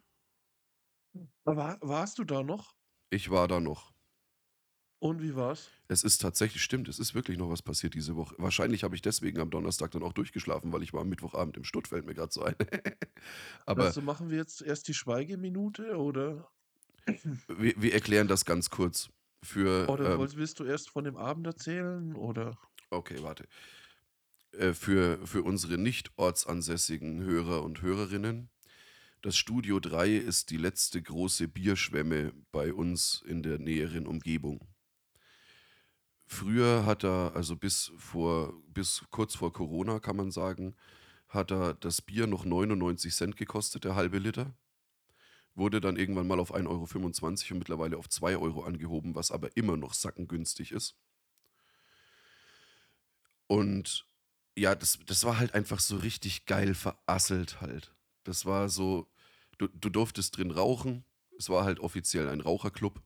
war, warst du da noch? Ich war da noch. Und wie war's? Es ist tatsächlich, stimmt, es ist wirklich noch was passiert diese Woche. Wahrscheinlich habe ich deswegen am Donnerstag dann auch durchgeschlafen, weil ich war am Mittwochabend im Stutt, fällt mir gerade so ein. <laughs> Aber also machen wir jetzt erst die Schweigeminute oder, wir, wir erklären das ganz kurz. Für, oder ähm, wolltest- willst du erst von dem Abend erzählen? Oder? Okay, warte. Äh, für, für unsere nicht ortsansässigen Hörer und Hörerinnen, das Studio 3 ist die letzte große Bierschwemme bei uns in der näheren Umgebung. Früher hat er, also bis vor, bis kurz vor Corona kann man sagen, hat er das Bier noch 99 Cent gekostet, der halbe Liter. Wurde dann irgendwann mal auf 1,25 Euro und mittlerweile auf 2 Euro angehoben, was aber immer noch sackengünstig ist. Und ja, das, das war halt einfach so richtig geil verasselt halt. Das war so, du, du durftest drin rauchen. Es war halt offiziell ein Raucherclub.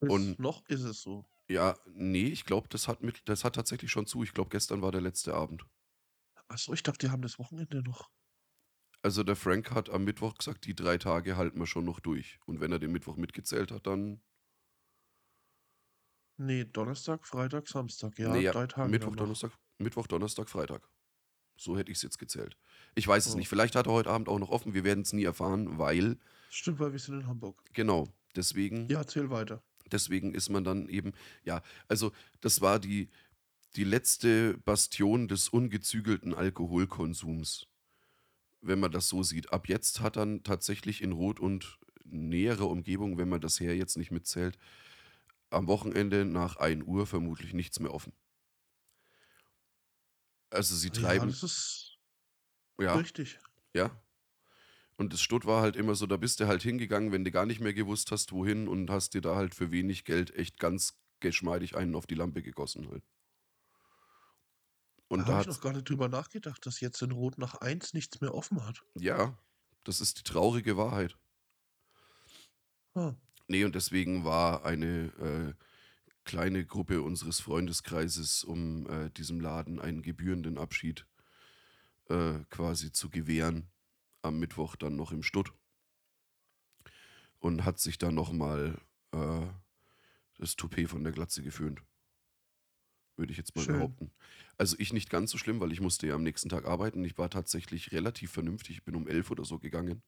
Ist, Und- noch ist es so. Ja, nee, ich glaube, das hat mit, das hat tatsächlich schon zu. Ich glaube, gestern war der letzte Abend. Achso, ich dachte, die haben das Wochenende noch. Also der Frank hat am Mittwoch gesagt, die drei Tage halten wir schon noch durch. Und wenn er den Mittwoch mitgezählt hat, dann Nee, Donnerstag, Freitag, Samstag. Ja, nee, ja, drei Tage. Mittwoch. Donnerstag, Mittwoch, Donnerstag, Freitag. So hätte ich es jetzt gezählt. Ich weiß es Oh. nicht. Vielleicht hat er heute Abend auch noch offen. Wir werden es nie erfahren, weil, Stimmt, weil wir sind in Hamburg. genau, deswegen. Ja, erzähl weiter. Deswegen ist man dann eben, ja, also das war die, die letzte Bastion des ungezügelten Alkoholkonsums, wenn man das so sieht. Ab jetzt hat dann tatsächlich in Rot und näherer Umgebung, wenn man das her jetzt nicht mitzählt, am Wochenende nach 1 Uhr vermutlich nichts mehr offen. Also sie Ja, treiben, das ist ja, richtig. ja. Und das Stutt war halt immer so, da bist du halt hingegangen, wenn du gar nicht mehr gewusst hast, wohin und hast dir da halt für wenig Geld echt ganz geschmeidig einen auf die Lampe gegossen halt. Und da da habe ich noch gar nicht drüber nachgedacht, dass jetzt in Rot nach 1 nichts mehr offen hat. ja, das ist die traurige Wahrheit. Ah, Nee, und deswegen war eine äh, kleine Gruppe unseres Freundeskreises, um äh, diesem Laden einen gebührenden Abschied äh, quasi zu gewähren, am Mittwoch dann noch im Stutt. Und hat sich dann nochmal äh, das Toupet von der Glatze geföhnt. Würde ich jetzt mal Schön. behaupten. Also ich nicht ganz so schlimm, weil ich musste ja am nächsten Tag arbeiten. Ich war tatsächlich relativ vernünftig. Ich bin um elf oder so gegangen.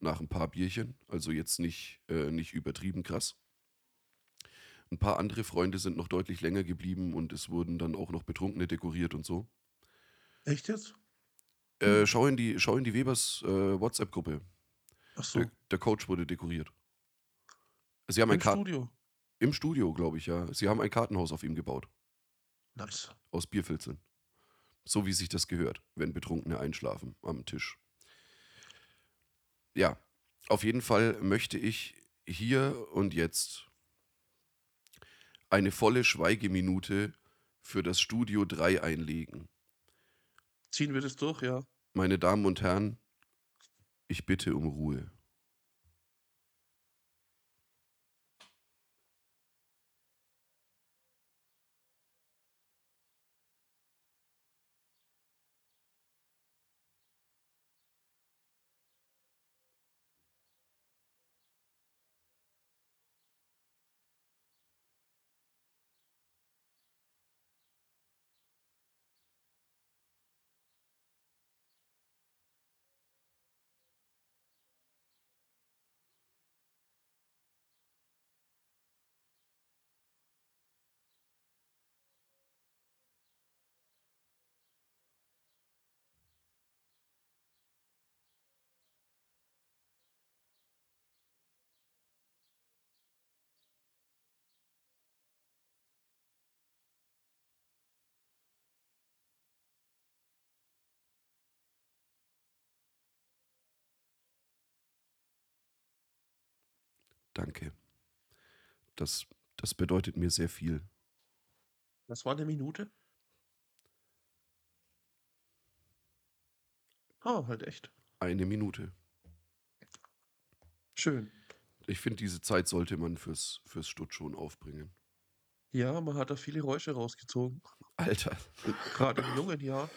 nach ein paar Bierchen, also jetzt nicht, äh, nicht übertrieben krass. Ein paar andere Freunde sind noch deutlich länger geblieben und es wurden dann auch noch Betrunkene dekoriert und so. Echt jetzt? Äh, schau, in die, schau in die Webers äh, WhatsApp-Gruppe. Ach so, Der, der Coach wurde dekoriert. Sie haben ein im Karten Studio. im Studio, glaube ich, ja. Sie haben ein Kartenhaus auf ihm gebaut. Nice. Aus Bierfilzeln. So wie sich das gehört, wenn Betrunkene einschlafen am Tisch. Ja, auf jeden Fall möchte ich hier und jetzt eine volle Schweigeminute für das Studio 3 einlegen. Ziehen wir das durch, ja. Meine Damen und Herren, ich bitte um Ruhe. Danke. Das, das bedeutet mir sehr viel. Das war eine Minute? Ah, halt echt. Eine Minute. Schön. Ich finde, diese Zeit sollte man fürs, fürs Stutt schon aufbringen. Ja, man hat da viele Räusche rausgezogen. Alter. Gerade in jungen Jahren.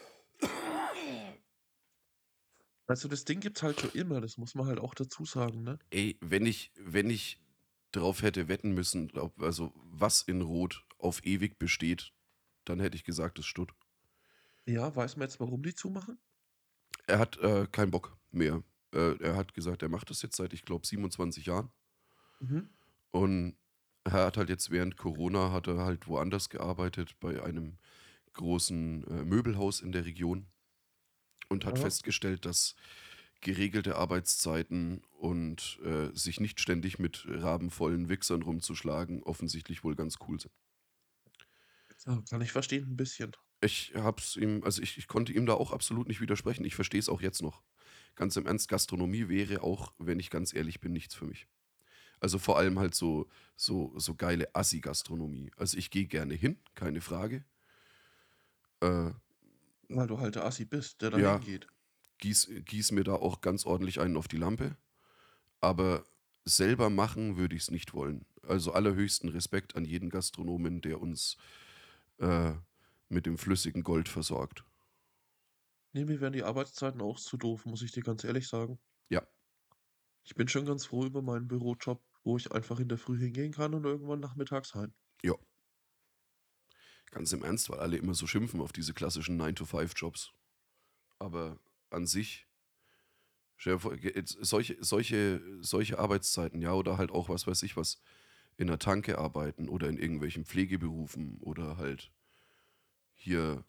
Also das Ding gibt's halt schon immer, das muss man halt auch dazu sagen, ne? Ey, wenn ich, wenn ich drauf hätte wetten müssen, ob, also was in Rot auf ewig besteht, dann hätte ich gesagt, es Stutt. Ja, weiß man jetzt, warum die zumachen? Er hat äh, keinen Bock mehr. Äh, er hat gesagt, er macht das jetzt seit, ich glaube, 27 Jahren. Mhm. Und er hat halt jetzt während Corona, hat er halt woanders gearbeitet, bei einem großen äh, Möbelhaus in der Region. Und hat Ja. festgestellt, dass geregelte Arbeitszeiten und äh, sich nicht ständig mit rabenvollen Wichsern rumzuschlagen offensichtlich wohl ganz cool sind. Ja, kann ich verstehen, ein bisschen. Ich hab's ihm, also ich, ich konnte ihm da auch absolut nicht widersprechen. Ich verstehe es auch jetzt noch. Ganz im Ernst, Gastronomie wäre auch, wenn ich ganz ehrlich bin, nichts für mich. Also vor allem halt so, so, so geile Assi-Gastronomie. Also ich gehe gerne hin, keine Frage. Äh, Weil du halt der Assi bist, der da Ja. hingeht. gieß, gieß mir da auch ganz ordentlich einen auf die Lampe. Aber selber machen würde ich es nicht wollen. Also allerhöchsten Respekt an jeden Gastronomen, der uns äh, mit dem flüssigen Gold versorgt. Nee, mir wären die Arbeitszeiten auch zu doof, muss ich dir ganz ehrlich sagen. Ja. Ich bin schon ganz froh über meinen Bürojob, wo ich einfach in der Früh hingehen kann und irgendwann nachmittags heim. Ganz im Ernst, weil alle immer so schimpfen auf diese klassischen 9-to-5-Jobs. Aber an sich, solche, solche, solche Arbeitszeiten, ja, oder halt auch, was weiß ich was, in der Tanke arbeiten oder in irgendwelchen Pflegeberufen oder halt hier,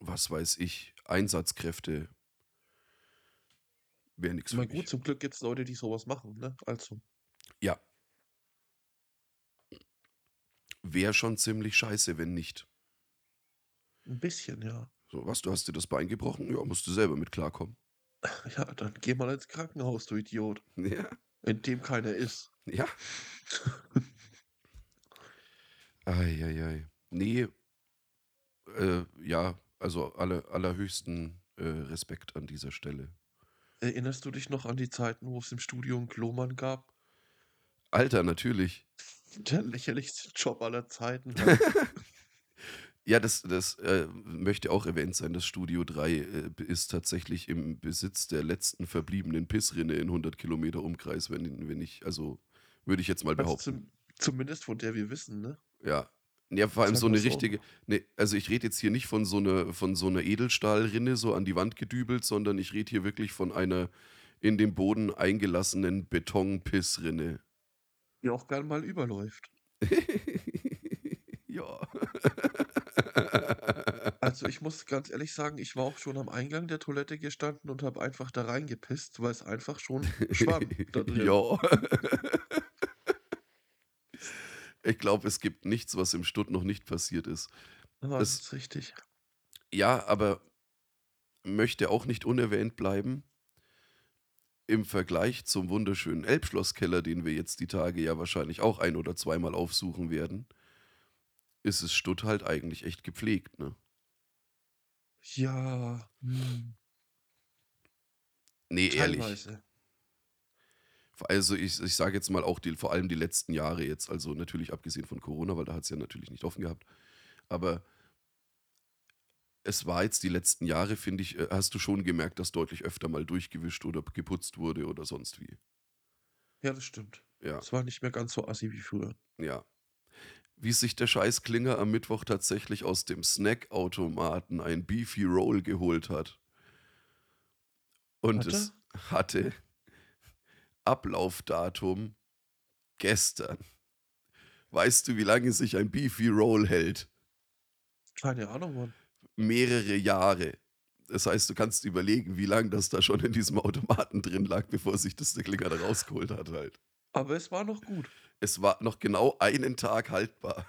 was weiß ich, Einsatzkräfte. Wäre nichts für Na mich. gut, zum Glück gibt es Leute, die sowas machen, ne? Also, Ja. Wäre schon ziemlich scheiße, wenn nicht. ein bisschen, ja. So, was, du hast dir das Bein gebrochen? Ja, musst du selber mit klarkommen. <laughs> Ja, dann geh mal ins Krankenhaus, du Idiot. Ja, In dem keiner ist. ja. <laughs> Eieiei. Nee, äh, ja, also alle, allerhöchsten äh, Respekt an dieser Stelle. Erinnerst du dich noch an die Zeiten, wo es im Studio einen Klomann gab? Alter, natürlich. Der lächerlichste Job aller Zeiten. <laughs> Ja, das, das äh, möchte auch erwähnt sein. Das Studio 3 äh, ist tatsächlich im Besitz der letzten verbliebenen Pissrinne in 100 Kilometer Umkreis, wenn, wenn ich, also würde ich jetzt mal Also behaupten. zum, zumindest von der wir wissen, ne? Ja. Ja, vor allem so eine richtige. Ne, also ich rede jetzt hier nicht von so einer von so einer Edelstahlrinne so an die Wand gedübelt, sondern ich rede hier wirklich von einer in den Boden eingelassenen Betonpissrinne. Die auch gern mal überläuft. <laughs> ja. Also ich muss ganz ehrlich sagen, ich war auch schon am Eingang der Toilette gestanden und habe einfach da reingepisst, weil es einfach schon schwamm da <laughs> drin. ja. <laughs> ich glaube, es gibt nichts, was im Stutt noch nicht passiert ist. Das- das ist richtig. Ja, aber möchte auch nicht unerwähnt bleiben. Im Vergleich zum wunderschönen Elbschlosskeller, den wir jetzt die Tage ja wahrscheinlich auch ein- oder zweimal aufsuchen werden, ist es Stutt halt eigentlich echt gepflegt, ne? Ja, hm, Nee, ehrlich. Also ich, ich sage jetzt mal auch die, vor allem die letzten Jahre jetzt, also natürlich abgesehen von Corona, weil da hat es ja natürlich nicht offen gehabt. Aber es war jetzt die letzten Jahre, finde ich, äh, hast du schon gemerkt, dass deutlich öfter mal durchgewischt oder geputzt wurde oder sonst wie. Ja, das stimmt. Ja, Es war nicht mehr ganz so assi wie früher. ja. Wie sich der Scheißklinger am Mittwoch tatsächlich aus dem Snackautomaten ein Beefy Roll geholt hat. Und Hat es hatte Ablaufdatum gestern. Weißt du, wie lange sich ein Beefy Roll hält? Keine Ahnung, Mann. Mehrere Jahre. Das heißt, du kannst überlegen, wie lange das da schon in diesem Automaten drin lag, bevor sich das der Klinger da rausgeholt hat halt. Aber es war noch gut. Es war noch genau einen Tag haltbar.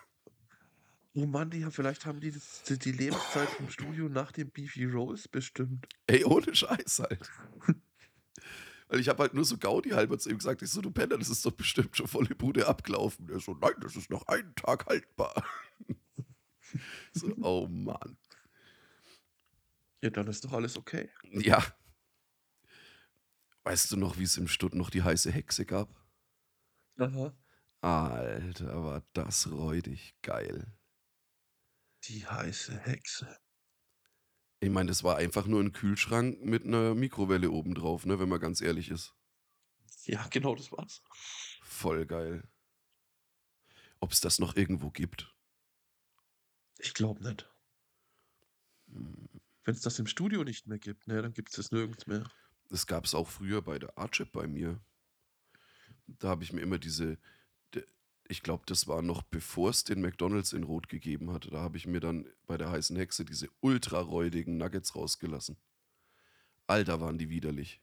Oh Mann, die, vielleicht haben die das, die, Lebenszeit vom Studio nach dem Beefy Rolls bestimmt. Ey, ohne Scheiß halt. Weil ich habe halt nur so Gaudi halber zu ihm gesagt, ich so, du Penner, das ist doch bestimmt schon volle Bude abgelaufen. Der so, nein, das ist noch einen Tag haltbar. <laughs> so, oh Mann. Ja, dann ist doch alles okay. Ja. Weißt du noch, wie es im Stutt noch die heiße Hexe gab? Aha. Alter, war das räudig geil. Die heiße Hexe. Ich meine, das war einfach nur ein Kühlschrank mit einer Mikrowelle obendrauf, ne, wenn man ganz ehrlich ist. Ja, genau, das war's. Voll geil. Ob es das noch irgendwo gibt? Ich glaube nicht. Wenn es das im Studio nicht mehr gibt, ne, dann gibt es das nirgends mehr. Das gab es auch früher bei der Archip bei mir. Da habe ich mir immer diese, ich glaube, das war noch bevor es den McDonalds in Rot gegeben hat. Da habe ich mir dann bei der heißen Hexe diese ultra räudigen Nuggets rausgelassen. Alter, waren die widerlich.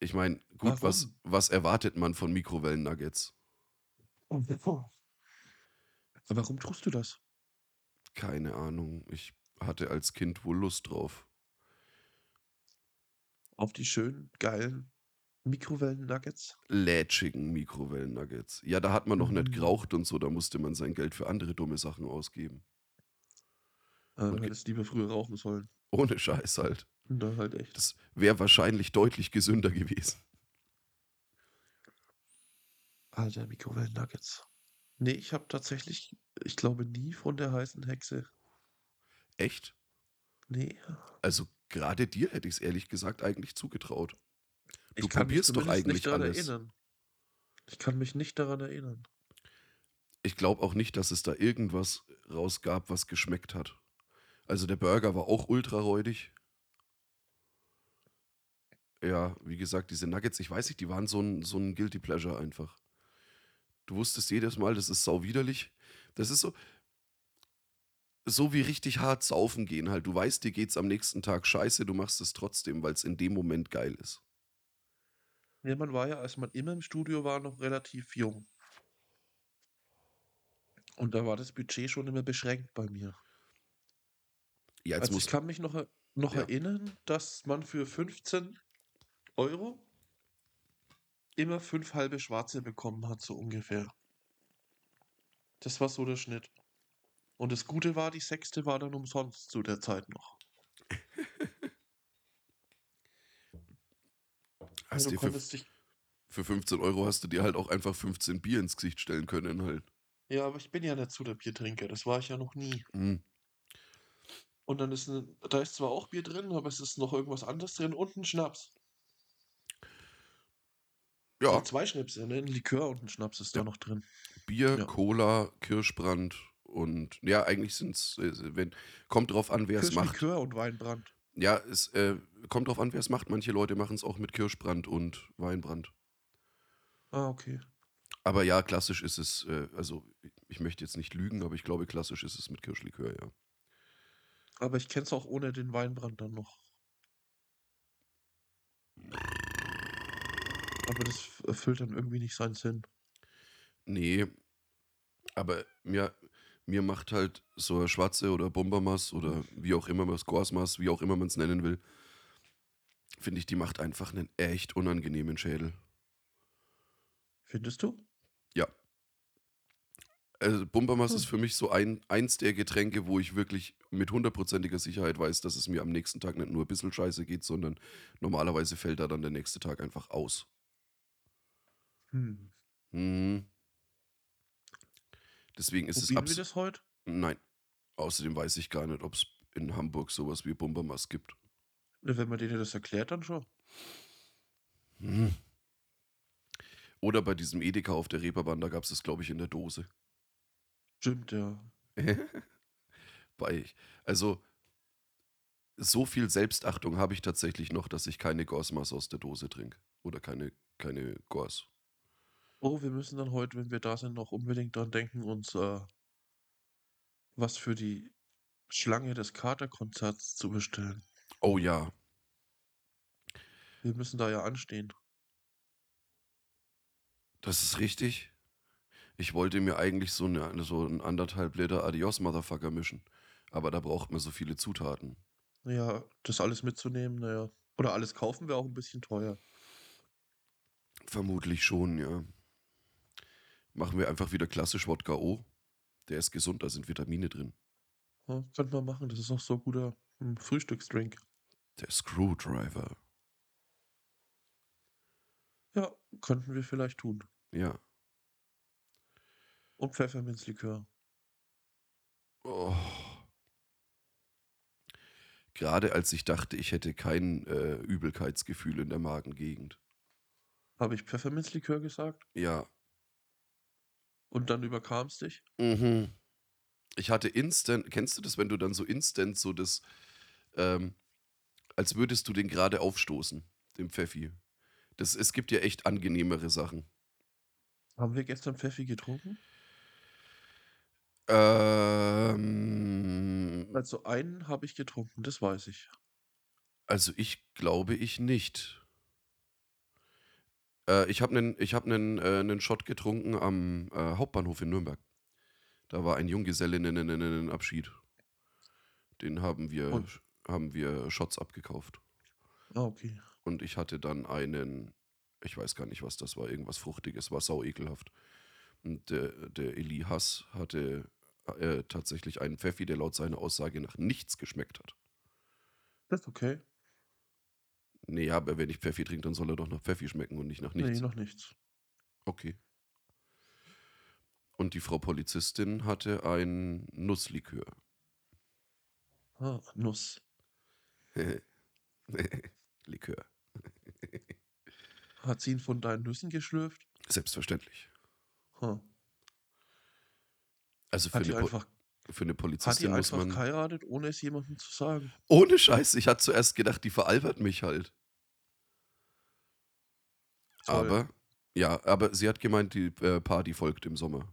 Ich meine, gut, was, Warum? was erwartet man von Mikrowellen-Nuggets? Aber warum tust du das? Keine Ahnung. Ich hatte als Kind wohl Lust drauf. Auf die schönen, geilen Mikrowellen-Nuggets? lätschigen Mikrowellen-Nuggets. Ja, da hat man noch nicht Mm. geraucht und so, da musste man sein Geld für andere dumme Sachen ausgeben. Äh, Okay. hättest lieber früher rauchen sollen. Ohne Scheiß halt. Da halt echt. Das wäre wahrscheinlich deutlich gesünder gewesen. Alter, Mikrowellen-Nuggets. Nee, ich habe tatsächlich, ich glaube, nie von der heißen Hexe. Echt? Nee. Also gerade dir hätte ich es ehrlich gesagt eigentlich zugetraut. Du Ich probierst doch eigentlich nicht daran alles. erinnern. Ich kann mich nicht daran erinnern. Ich glaube auch nicht, dass es da irgendwas rausgab, was geschmeckt hat. Also der Burger war auch ultra räudig. Ja, wie gesagt, diese Nuggets, ich weiß nicht, die waren so ein, so ein Guilty Pleasure einfach. Du wusstest jedes Mal, das ist sau widerlich. Das ist so, so wie richtig hart saufen gehen halt. Du weißt, dir geht's am nächsten Tag scheiße, du machst es trotzdem, weil es in dem Moment geil ist. Ja, man war ja, als man immer im Studio war, noch relativ jung. Und da war das Budget schon immer beschränkt bei mir. Ja, jetzt Also ich kann mich noch, noch Ja. erinnern, dass man für 15 Euro immer fünf halbe Schwarze bekommen hat, so ungefähr. Das war so der Schnitt. Und das Gute war, die sechste war dann umsonst zu der Zeit noch. <laughs> hast du dir für, konntest dich, für 15 Euro hast du dir halt auch einfach 15 Bier ins Gesicht stellen können halt. ja, aber ich bin ja nicht so der Biertrinker, das war ich ja noch nie. Hm. Und dann ist, eine, da ist zwar auch Bier drin, aber es ist noch irgendwas anderes drin und ein Schnaps. Ja, Ja, zwei Schnäpse, ne? Ein Likör und ein Schnaps ist Ja. da noch drin. Bier, Ja. Cola, Kirschbrand und ja, eigentlich sind es, wenn, kommt drauf an, wer es macht. Kirschlikör und Weinbrand. Ja, es äh, kommt drauf an, wer es macht. Manche Leute machen es auch mit Kirschbrand und Weinbrand. Ah, okay. Aber ja, klassisch ist es, äh, also ich möchte jetzt nicht lügen, aber ich glaube, klassisch ist es mit Kirschlikör, ja. Aber ich kenne es auch ohne den Weinbrand dann noch. Aber das erfüllt dann irgendwie nicht seinen Sinn. Nee, aber mir, mir macht halt so eine Schwarze oder Bombermass oder wie auch immer man es, Gorsmass, wie auch immer man es nennen will, finde ich, die macht einfach einen echt unangenehmen Schädel. Findest du? Ja. Also Bombermass Hm. ist für mich so ein, eins der Getränke, wo ich wirklich mit hundertprozentiger Sicherheit weiß, dass es mir am nächsten Tag nicht nur ein bisschen scheiße geht, sondern normalerweise fällt da dann der nächste Tag einfach aus. Hm. Mhm. Deswegen ist es Probieren wir abs das heute? Nein. Außerdem weiß ich gar nicht, ob es in Hamburg sowas wie Bombermass gibt. Wenn man denen das erklärt, dann schon. Hm. Oder bei diesem Edeka auf der Reeperbahn, da gab es das, glaube ich, in der Dose. Stimmt, ja. <laughs> bei, also, so viel Selbstachtung habe ich tatsächlich noch, dass ich keine Gorsmaß aus der Dose trinke. Oder keine, keine Gors. Oh, wir müssen dann heute, wenn wir da sind, noch unbedingt dran denken, uns äh, was für die Schlange des Katerkonzerts zu bestellen. Oh ja, Wir müssen da ja anstehen. das ist richtig. Ich wollte mir eigentlich so, eine, so ein anderthalb Liter Adios Motherfucker mischen. Aber da braucht man so viele Zutaten. Ja, das alles mitzunehmen, naja. Oder alles kaufen wäre auch ein bisschen teuer. Vermutlich schon, ja. Machen wir einfach wieder klassisch Wodka O. Der ist gesund, da sind Vitamine drin. Ja, könnte man machen, das ist auch so ein guter hm, Frühstücksdrink. Der Screwdriver. Ja, könnten wir vielleicht tun. Ja. Und Pfefferminzlikör. Oh. Gerade als ich dachte, ich hätte kein äh, Übelkeitsgefühl in der Magengegend. Habe ich Pfefferminzlikör gesagt? Ja. Und dann überkam es dich? Mhm. Ich hatte instant, kennst du das, wenn du dann so instant so das, ähm, als würdest du den gerade aufstoßen, dem Pfeffi. Das, es gibt ja echt angenehmere Sachen. Haben wir gestern Pfeffi getrunken? Ähm, Also einen habe ich getrunken, das weiß ich. also ich glaube ich nicht. Äh, ich habe einen hab nen, äh, nen Shot getrunken am äh, Hauptbahnhof in Nürnberg. Da war ein Junggesellinnenabschied. Den haben wir, Und? haben wir Shots abgekauft. Ah, okay. Und ich hatte dann einen, ich weiß gar nicht, was das war, irgendwas Fruchtiges, war sau ekelhaft. Und der, der Eli Hass hatte äh, tatsächlich einen Pfeffi, der laut seiner Aussage nach nichts geschmeckt hat. Das ist okay. Nee, ja, aber wenn ich Pfeffi trinke, dann soll er doch nach Pfeffi schmecken und nicht nach Nee, nichts. noch nichts. Okay. Und die Frau Polizistin hatte ein Nusslikör. Ah, Nuss. <laughs> Likör. Hat sie ihn von deinen Nüssen geschlürft? Selbstverständlich. Ha. Also für Hat die einfach, für eine hat die Polizistin muss einfach man. geheiratet, ohne es jemandem zu sagen? Ohne Scheiß, ich hatte zuerst gedacht, die veralbert mich halt. Toll. Aber, ja, aber sie hat gemeint, die äh, Party folgt im Sommer.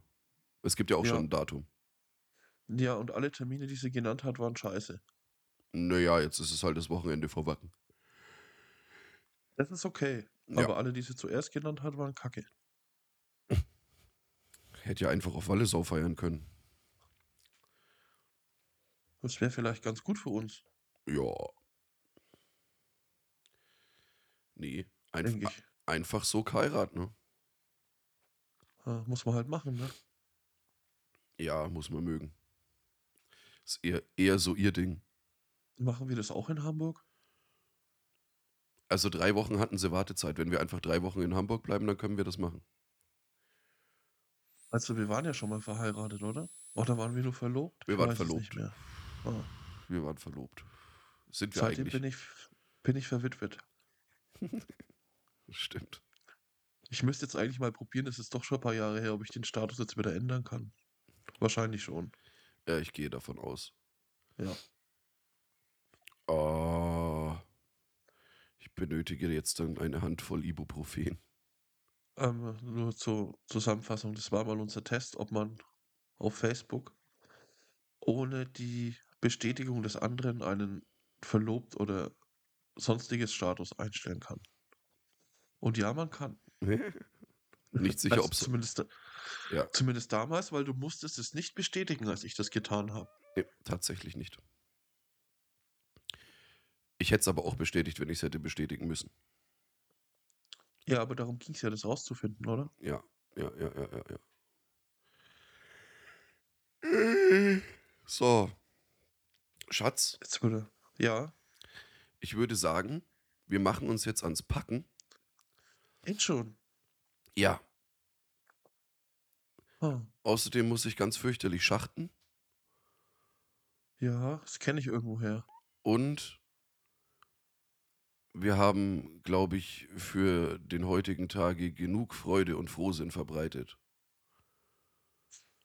Es gibt ja auch Ja. schon ein Datum. Ja, und alle Termine, die sie genannt hat, waren scheiße. Naja, jetzt ist es halt das Wochenende vor Wacken. Das ist okay. Ja. Aber alle, die sie zuerst genannt hat, waren kacke. <laughs> Hätte ja einfach auf Wallisau feiern können. Das wäre vielleicht ganz gut für uns, Ja. Nee, einf einfach so geheiratet, ne? Ja, muss man halt machen, ne? Ja, muss man mögen. Ist eher, eher so ihr Ding. Machen wir das auch in Hamburg? Also drei Wochen hatten sie Wartezeit. Wenn wir einfach drei Wochen in Hamburg bleiben, dann können wir das machen. Also, wir waren ja schon mal verheiratet, oder? Oder waren wir nur verlobt? Wir Ich waren verlobt. Ah. Wir waren verlobt. Sind wir Seitdem eigentlich? bin ich, bin ich verwitwet. <laughs> Stimmt. Ich müsste jetzt eigentlich mal probieren, es ist doch schon ein paar Jahre her, ob ich den Status jetzt wieder ändern kann. Wahrscheinlich schon. Ja, ich gehe davon aus. Ja. benötige jetzt dann eine Handvoll Ibuprofen. Ähm, nur zur Zusammenfassung, das war mal unser Test, ob man auf Facebook ohne die Bestätigung des anderen einen verlobt oder sonstiges Status einstellen kann. Und ja, man kann. <laughs> Nicht sicher, Also ob es. zumindest, Ja. zumindest damals, weil du musstest es nicht bestätigen, als ich das getan habe. Nee, tatsächlich nicht. Ich hätte es aber auch bestätigt, wenn ich es hätte bestätigen müssen. Ja, aber darum ging es ja, das rauszufinden, oder? Ja, ja, ja, ja, ja, ja. So. Schatz, Jetzt würde. Ja, ich würde sagen, wir machen uns jetzt ans Packen. jetzt schon. Ja. Ah, Außerdem muss ich ganz fürchterlich schachten. ja, das kenne ich irgendwoher. Und wir haben, glaube ich, für den heutigen Tage genug Freude und Frohsinn verbreitet.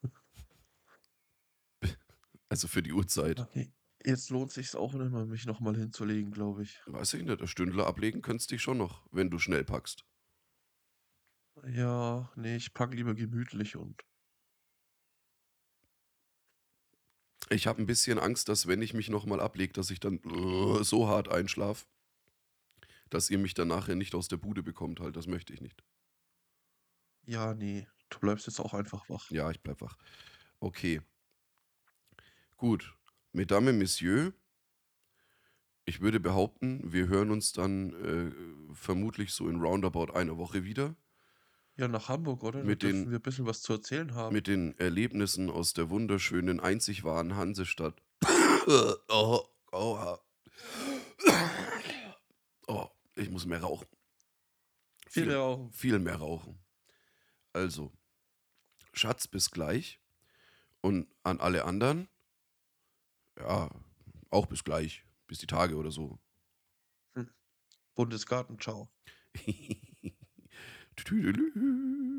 <laughs> Also für die Uhrzeit. Okay. Jetzt lohnt sich auch nicht mal, mich nochmal hinzulegen, glaube ich. Weiß ich nicht, der Stündler ablegen könntest dich schon noch, wenn du schnell packst. Ja, nee, ich packe lieber gemütlich und. Ich habe ein bisschen Angst, dass wenn ich mich nochmal ablege, dass ich dann äh, so hart einschlaf, dass ihr mich dann nachher nicht aus der Bude bekommt halt. Das möchte ich nicht. Ja, nee, du bleibst jetzt auch einfach wach. Ja, ich bleib wach. Okay. Gut. Mesdames, Messieurs, ich würde behaupten, wir hören uns dann äh, vermutlich so in roundabout einer Woche wieder Ja, nach Hamburg, oder? Da Mit dürfen den- wir ein bisschen was zu erzählen haben. mit den Erlebnissen aus der wunderschönen, einzig wahren Hansestadt. <coughs> oh, oh, <coughs> oh, ich muss mehr rauchen. Viel rauchen. viel mehr rauchen. Also, Schatz, bis gleich. Und an alle anderen, ja, auch bis gleich. Bis die Tage oder so. Bundesgarten, ciao. Tüdelü. <laughs>